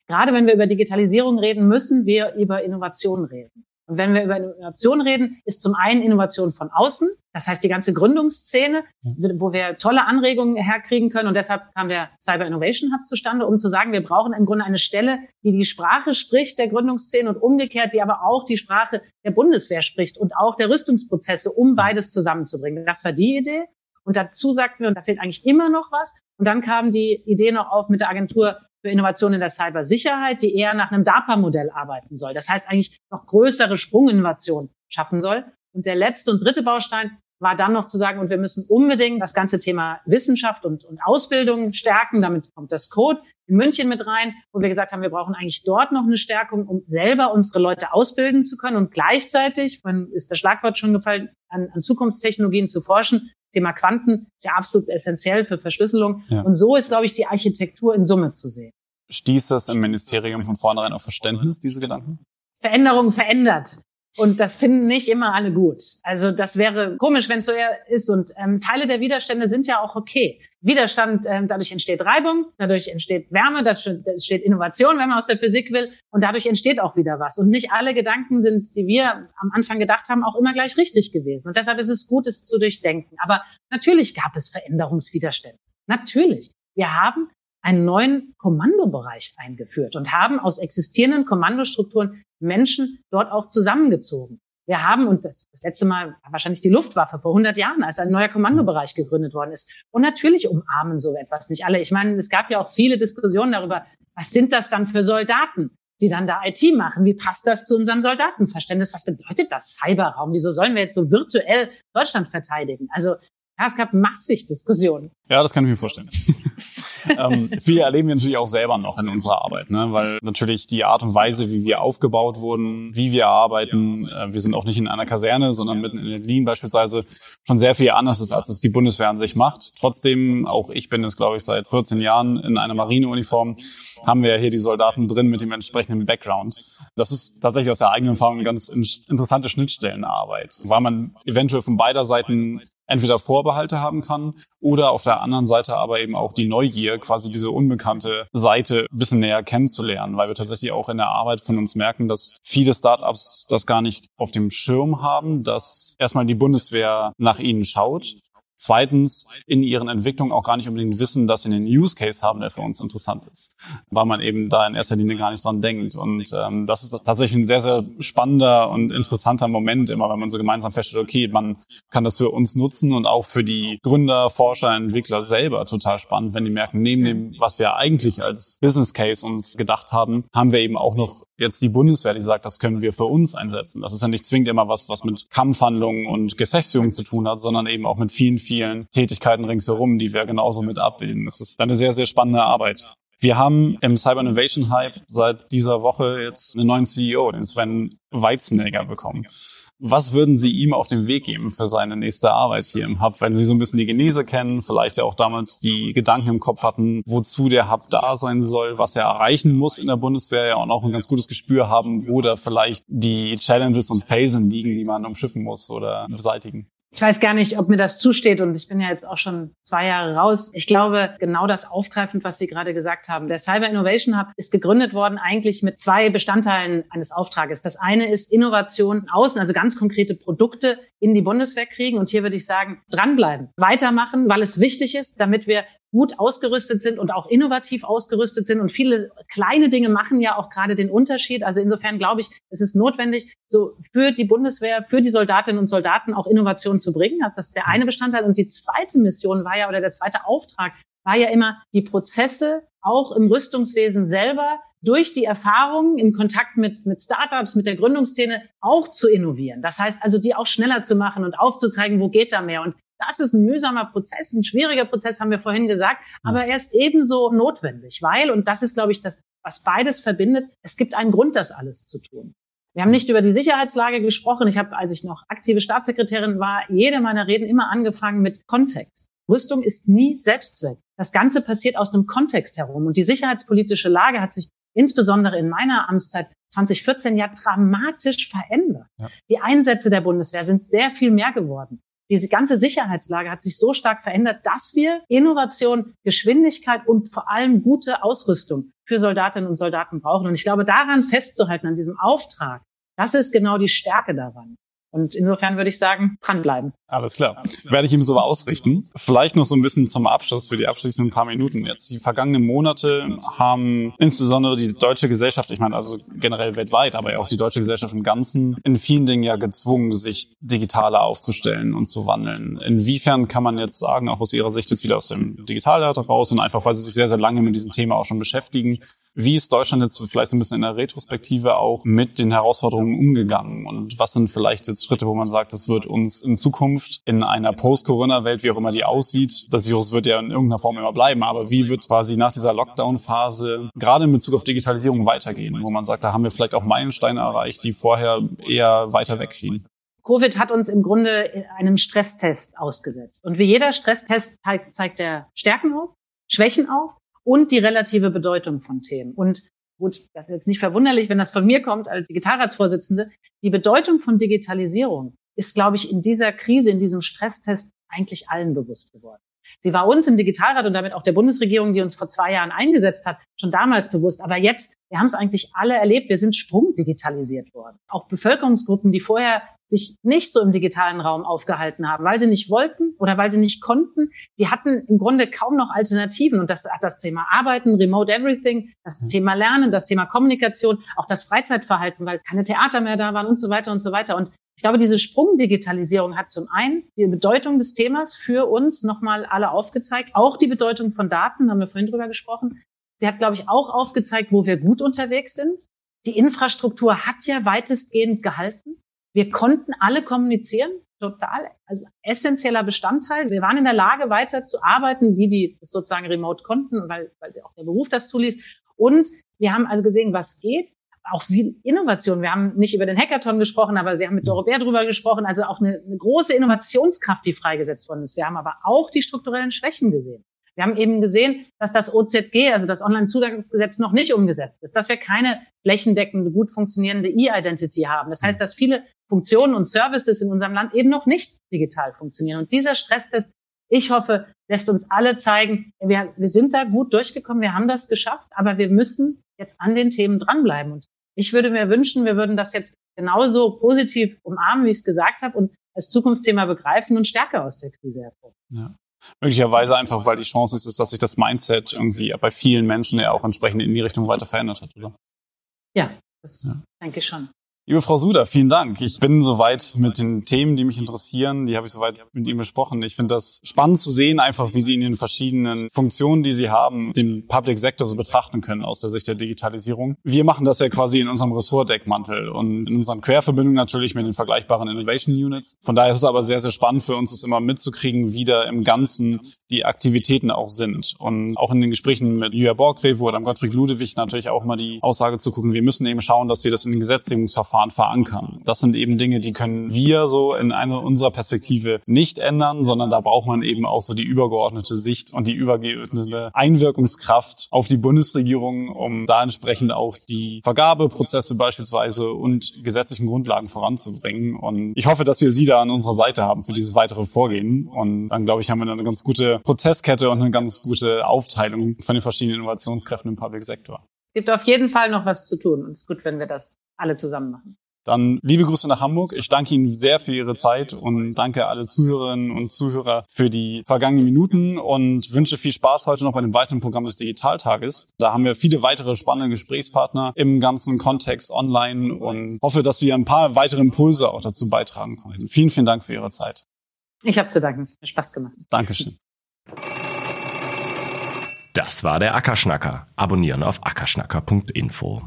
A: Gerade wenn wir über Digitalisierung reden, müssen wir über Innovation reden. Und wenn wir über Innovation reden, ist zum einen Innovation von außen, das heißt die ganze Gründungsszene, wo wir tolle Anregungen herkriegen können. Und deshalb kam der Cyber Innovation Hub zustande, um zu sagen, wir brauchen im Grunde eine Stelle, die die Sprache spricht der Gründungsszene und umgekehrt, die aber auch die Sprache der Bundeswehr spricht und auch der Rüstungsprozesse, um beides zusammenzubringen. Das war die Idee. Und dazu sagten wir, und da fehlt eigentlich immer noch was. Und dann kam die Idee noch auf mit der Agentur für Innovation in der Cybersicherheit, die eher nach einem DARPA-Modell arbeiten soll. Das heißt eigentlich noch größere Sprunginnovation schaffen soll. Und der letzte und dritte Baustein war dann noch zu sagen, und wir müssen unbedingt das ganze Thema Wissenschaft und, und Ausbildung stärken. Damit kommt das Code in München mit rein, wo wir gesagt haben, wir brauchen eigentlich dort noch eine Stärkung, um selber unsere Leute ausbilden zu können und gleichzeitig, wann ist das Schlagwort schon gefallen, an, an Zukunftstechnologien zu forschen. Thema Quanten ist ja absolut essentiell für Verschlüsselung. Ja. Und so ist, glaube ich, die Architektur in Summe zu sehen.
C: Stieß das im Ministerium von vornherein auf Verständnis, diese Gedanken?
A: Veränderung verändert. Und das finden nicht immer alle gut. Also das wäre komisch, wenn es so ist. Und ähm, Teile der Widerstände sind ja auch okay. Widerstand, ähm, dadurch entsteht Reibung, dadurch entsteht Wärme, das entsteht Innovation, wenn man aus der Physik will. Und dadurch entsteht auch wieder was. Und nicht alle Gedanken sind, die wir am Anfang gedacht haben, auch immer gleich richtig gewesen. Und deshalb ist es gut, es zu durchdenken. Aber natürlich gab es Veränderungswiderstände. Natürlich. Wir haben einen neuen Kommandobereich eingeführt und haben aus existierenden Kommandostrukturen Menschen dort auch zusammengezogen. Wir haben, und das, das letzte Mal wahrscheinlich die Luftwaffe vor 100 Jahren, als ein neuer Kommandobereich gegründet worden ist. Und natürlich umarmen so etwas nicht alle. Ich meine, es gab ja auch viele Diskussionen darüber, was sind das dann für Soldaten, die dann da IT machen? Wie passt das zu unserem Soldatenverständnis? Was bedeutet das Cyberraum? Wieso sollen wir jetzt so virtuell Deutschland verteidigen? Also ja, es gab massig Diskussionen.
C: Ja, das kann ich mir vorstellen. ähm, viel erleben wir natürlich auch selber noch in unserer Arbeit, ne? weil natürlich die Art und Weise, wie wir aufgebaut wurden, wie wir arbeiten, äh, wir sind auch nicht in einer Kaserne, sondern mitten in Berlin beispielsweise, schon sehr viel anders ist, als es die Bundeswehr an sich macht. Trotzdem, auch ich bin es, glaube ich, seit 14 Jahren in einer Marineuniform, haben wir ja hier die Soldaten drin mit dem entsprechenden Background. Das ist tatsächlich aus der eigenen Erfahrung eine ganz interessante Schnittstellenarbeit, weil man eventuell von beider Seiten entweder Vorbehalte haben kann oder auf der anderen Seite aber eben auch die Neugier, quasi diese unbekannte Seite ein bisschen näher kennenzulernen, weil wir tatsächlich auch in der Arbeit von uns merken, dass viele Startups das gar nicht auf dem Schirm haben, dass erstmal die Bundeswehr nach ihnen schaut Zweitens, in ihren Entwicklungen auch gar nicht unbedingt wissen, dass sie einen Use Case haben, der für uns interessant ist, weil man eben da in erster Linie gar nicht dran denkt. Und ähm, das ist tatsächlich ein sehr, sehr spannender und interessanter Moment immer, wenn man so gemeinsam feststellt, okay, man kann das für uns nutzen und auch für die Gründer, Forscher, Entwickler selber total spannend, wenn die merken, neben dem, was wir eigentlich als Business Case uns gedacht haben, haben wir eben auch noch jetzt die Bundeswehr, die sagt, das können wir für uns einsetzen. Das ist ja nicht zwingend immer was, was mit Kampfhandlungen und Gefechtsführung zu tun hat, sondern eben auch mit vielen, vielen Tätigkeiten ringsherum, die wir genauso mit abbilden. Das ist eine sehr, sehr spannende Arbeit. Wir haben im Cyber Innovation Hype seit dieser Woche jetzt einen neuen CEO, den Sven Weizenegger, bekommen. Was würden Sie ihm auf den Weg geben für seine nächste Arbeit hier im Hub, wenn Sie so ein bisschen die Genese kennen, vielleicht ja auch damals die Gedanken im Kopf hatten, wozu der Hub da sein soll, was er erreichen muss in der Bundeswehr ja und auch ein ganz gutes Gespür haben, wo da vielleicht die Challenges und Phasen liegen, die man umschiffen muss oder beseitigen?
A: Ich weiß gar nicht, ob mir das zusteht und ich bin ja jetzt auch schon zwei Jahre raus. Ich glaube, genau das aufgreifend, was Sie gerade gesagt haben. Der Cyber Innovation Hub ist gegründet worden eigentlich mit zwei Bestandteilen eines Auftrages. Das eine ist Innovation außen, also ganz konkrete Produkte in die Bundeswehr kriegen. Und hier würde ich sagen, dranbleiben, weitermachen, weil es wichtig ist, damit wir gut ausgerüstet sind und auch innovativ ausgerüstet sind. Und viele kleine Dinge machen ja auch gerade den Unterschied. Also insofern glaube ich, es ist notwendig, so für die Bundeswehr, für die Soldatinnen und Soldaten auch Innovation zu bringen. Also das ist der eine Bestandteil. Und die zweite Mission war ja, oder der zweite Auftrag war ja immer, die Prozesse auch im Rüstungswesen selber durch die Erfahrungen im Kontakt mit, mit Startups, mit der Gründungsszene auch zu innovieren. Das heißt also, die auch schneller zu machen und aufzuzeigen, wo geht da mehr. Und das ist ein mühsamer Prozess, ein schwieriger Prozess, haben wir vorhin gesagt, aber er ist ebenso notwendig, weil, und das ist, glaube ich, das, was beides verbindet, es gibt einen Grund, das alles zu tun. Wir haben nicht über die Sicherheitslage gesprochen. Ich habe, als ich noch aktive Staatssekretärin war, jede meiner Reden immer angefangen mit Kontext. Rüstung ist nie Selbstzweck. Das Ganze passiert aus einem Kontext herum. Und die sicherheitspolitische Lage hat sich insbesondere in meiner Amtszeit 2014 ja dramatisch verändert. Ja. Die Einsätze der Bundeswehr sind sehr viel mehr geworden diese ganze Sicherheitslage hat sich so stark verändert, dass wir Innovation, Geschwindigkeit und vor allem gute Ausrüstung für Soldatinnen und Soldaten brauchen. Und ich glaube, daran festzuhalten, an diesem Auftrag, das ist genau die Stärke daran. Und insofern würde ich sagen, dranbleiben.
C: Alles klar. Werde ich ihm so ausrichten. Vielleicht noch so ein bisschen zum Abschluss für die abschließenden paar Minuten jetzt. Die vergangenen Monate haben insbesondere die deutsche Gesellschaft, ich meine also generell weltweit, aber auch die deutsche Gesellschaft im Ganzen in vielen Dingen ja gezwungen, sich digitaler aufzustellen und zu wandeln. Inwiefern kann man jetzt sagen, auch aus Ihrer Sicht ist wieder aus dem Digitalrat heraus und einfach, weil Sie sich sehr, sehr lange mit diesem Thema auch schon beschäftigen, wie ist Deutschland jetzt vielleicht ein bisschen in der Retrospektive auch mit den Herausforderungen umgegangen? Und was sind vielleicht jetzt Schritte, wo man sagt, das wird uns in Zukunft in einer Post-Corona-Welt, wie auch immer die aussieht, das Virus wird ja in irgendeiner Form immer bleiben, aber wie wird quasi nach dieser Lockdown-Phase gerade in Bezug auf Digitalisierung weitergehen? Wo man sagt, da haben wir vielleicht auch Meilensteine erreicht, die vorher eher weiter weg schienen.
A: Covid hat uns im Grunde einen Stresstest ausgesetzt. Und wie jeder Stresstest zeigt er Stärken auf, Schwächen auf und die relative Bedeutung von Themen. Und gut, das ist jetzt nicht verwunderlich, wenn das von mir kommt als Digitalratsvorsitzende, die Bedeutung von Digitalisierung ist, glaube ich, in dieser Krise, in diesem Stresstest eigentlich allen bewusst geworden. Sie war uns im Digitalrat und damit auch der Bundesregierung, die uns vor zwei Jahren eingesetzt hat, schon damals bewusst. Aber jetzt, wir haben es eigentlich alle erlebt, wir sind sprungdigitalisiert worden. Auch Bevölkerungsgruppen, die vorher sich nicht so im digitalen Raum aufgehalten haben, weil sie nicht wollten oder weil sie nicht konnten, die hatten im Grunde kaum noch Alternativen. Und das hat das Thema Arbeiten, Remote Everything, das mhm. Thema Lernen, das Thema Kommunikation, auch das Freizeitverhalten, weil keine Theater mehr da waren und so weiter und so weiter. Und ich glaube, diese Sprungdigitalisierung hat zum einen die Bedeutung des Themas für uns nochmal alle aufgezeigt, auch die Bedeutung von Daten, haben wir vorhin drüber gesprochen. Sie hat, glaube ich, auch aufgezeigt, wo wir gut unterwegs sind. Die Infrastruktur hat ja weitestgehend gehalten. Wir konnten alle kommunizieren, total, also essentieller Bestandteil. Wir waren in der Lage, weiter zu arbeiten, die, die das sozusagen remote konnten, weil, weil sie auch der Beruf das zuließ. Und wir haben also gesehen, was geht auch wie Innovation. Wir haben nicht über den Hackathon gesprochen, aber Sie haben mit Doro Bär drüber gesprochen. Also auch eine, eine große Innovationskraft, die freigesetzt worden ist. Wir haben aber auch die strukturellen Schwächen gesehen. Wir haben eben gesehen, dass das OZG, also das Online-Zugangsgesetz, noch nicht umgesetzt ist, dass wir keine flächendeckende, gut funktionierende E-Identity haben. Das heißt, dass viele Funktionen und Services in unserem Land eben noch nicht digital funktionieren. Und dieser Stresstest, ich hoffe, lässt uns alle zeigen, wir, wir sind da gut durchgekommen, wir haben das geschafft, aber wir müssen jetzt an den Themen dranbleiben. Und ich würde mir wünschen, wir würden das jetzt genauso positiv umarmen, wie ich es gesagt habe, und als Zukunftsthema begreifen und stärker aus der Krise hervorgehen. Ja.
C: Möglicherweise einfach, weil die Chance ist, dass sich das Mindset irgendwie bei vielen Menschen ja auch entsprechend in die Richtung weiter verändert hat, oder?
A: Ja, das ja. denke ich schon.
C: Liebe Frau Suda, vielen Dank. Ich bin soweit mit den Themen, die mich interessieren, die habe ich soweit mit Ihnen besprochen. Ich finde das spannend zu sehen, einfach wie Sie in den verschiedenen Funktionen, die Sie haben, den Public Sector so betrachten können aus der Sicht der Digitalisierung. Wir machen das ja quasi in unserem Ressortdeckmantel und in unseren Querverbindungen natürlich mit den vergleichbaren Innovation Units. Von daher ist es aber sehr, sehr spannend für uns, es immer mitzukriegen, wie da im Ganzen die Aktivitäten auch sind. Und auch in den Gesprächen mit Julia Borgrevo oder Gottfried Ludewig natürlich auch mal die Aussage zu gucken, wir müssen eben schauen, dass wir das in den Gesetzgebungsverfahren Verfahren verankern. Das sind eben Dinge, die können wir so in einer unserer Perspektive nicht ändern, sondern da braucht man eben auch so die übergeordnete Sicht und die übergeordnete Einwirkungskraft auf die Bundesregierung, um da entsprechend auch die Vergabeprozesse beispielsweise und gesetzlichen Grundlagen voranzubringen. Und ich hoffe, dass wir Sie da an unserer Seite haben für dieses weitere Vorgehen. Und dann, glaube ich, haben wir eine ganz gute Prozesskette und eine ganz gute Aufteilung von den verschiedenen Innovationskräften im Public Sektor.
A: Es gibt auf jeden Fall noch was zu tun und es ist gut, wenn wir das alle zusammen machen.
C: Dann liebe Grüße nach Hamburg. Ich danke Ihnen sehr für Ihre Zeit und danke alle Zuhörerinnen und Zuhörer für die vergangenen Minuten und wünsche viel Spaß heute noch bei dem weiteren Programm des Digitaltages. Da haben wir viele weitere spannende Gesprächspartner im ganzen Kontext online und hoffe, dass wir ein paar weitere Impulse auch dazu beitragen konnten. Vielen, vielen Dank für Ihre Zeit.
A: Ich habe zu danken. Es hat Spaß gemacht.
C: Dankeschön.
B: Das war der Ackerschnacker. Abonnieren auf ackerschnacker.info.